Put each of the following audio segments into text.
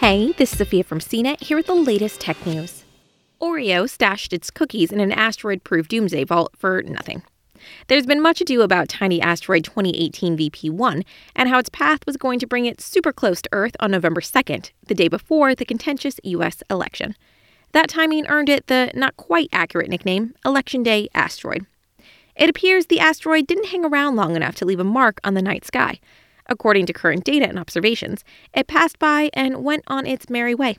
Hey, this is Sophia from CNET here with the latest tech news. Oreo stashed its cookies in an asteroid proof doomsday vault for nothing. There's been much ado about tiny asteroid 2018 VP1 and how its path was going to bring it super close to Earth on November 2nd, the day before the contentious US election. That timing earned it the not quite accurate nickname, Election Day Asteroid. It appears the asteroid didn't hang around long enough to leave a mark on the night sky. According to current data and observations, it passed by and went on its merry way.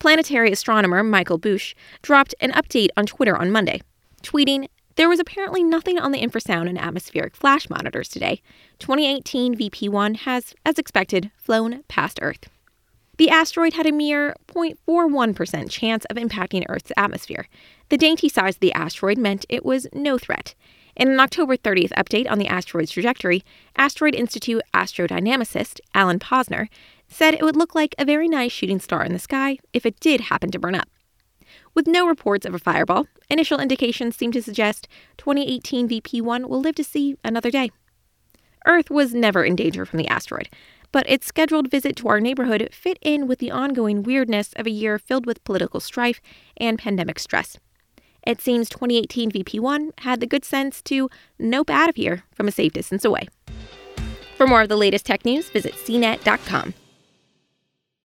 Planetary astronomer Michael Busch dropped an update on Twitter on Monday, tweeting, There was apparently nothing on the infrasound and atmospheric flash monitors today. 2018 VP1 has, as expected, flown past Earth. The asteroid had a mere 0.41% chance of impacting Earth's atmosphere. The dainty size of the asteroid meant it was no threat. In an October 30th update on the asteroid's trajectory, Asteroid Institute astrodynamicist Alan Posner said it would look like a very nice shooting star in the sky if it did happen to burn up. With no reports of a fireball, initial indications seem to suggest 2018 VP1 will live to see another day. Earth was never in danger from the asteroid, but its scheduled visit to our neighborhood fit in with the ongoing weirdness of a year filled with political strife and pandemic stress. It seems 2018 VP1 had the good sense to nope out of here from a safe distance away. For more of the latest tech news, visit cnet.com.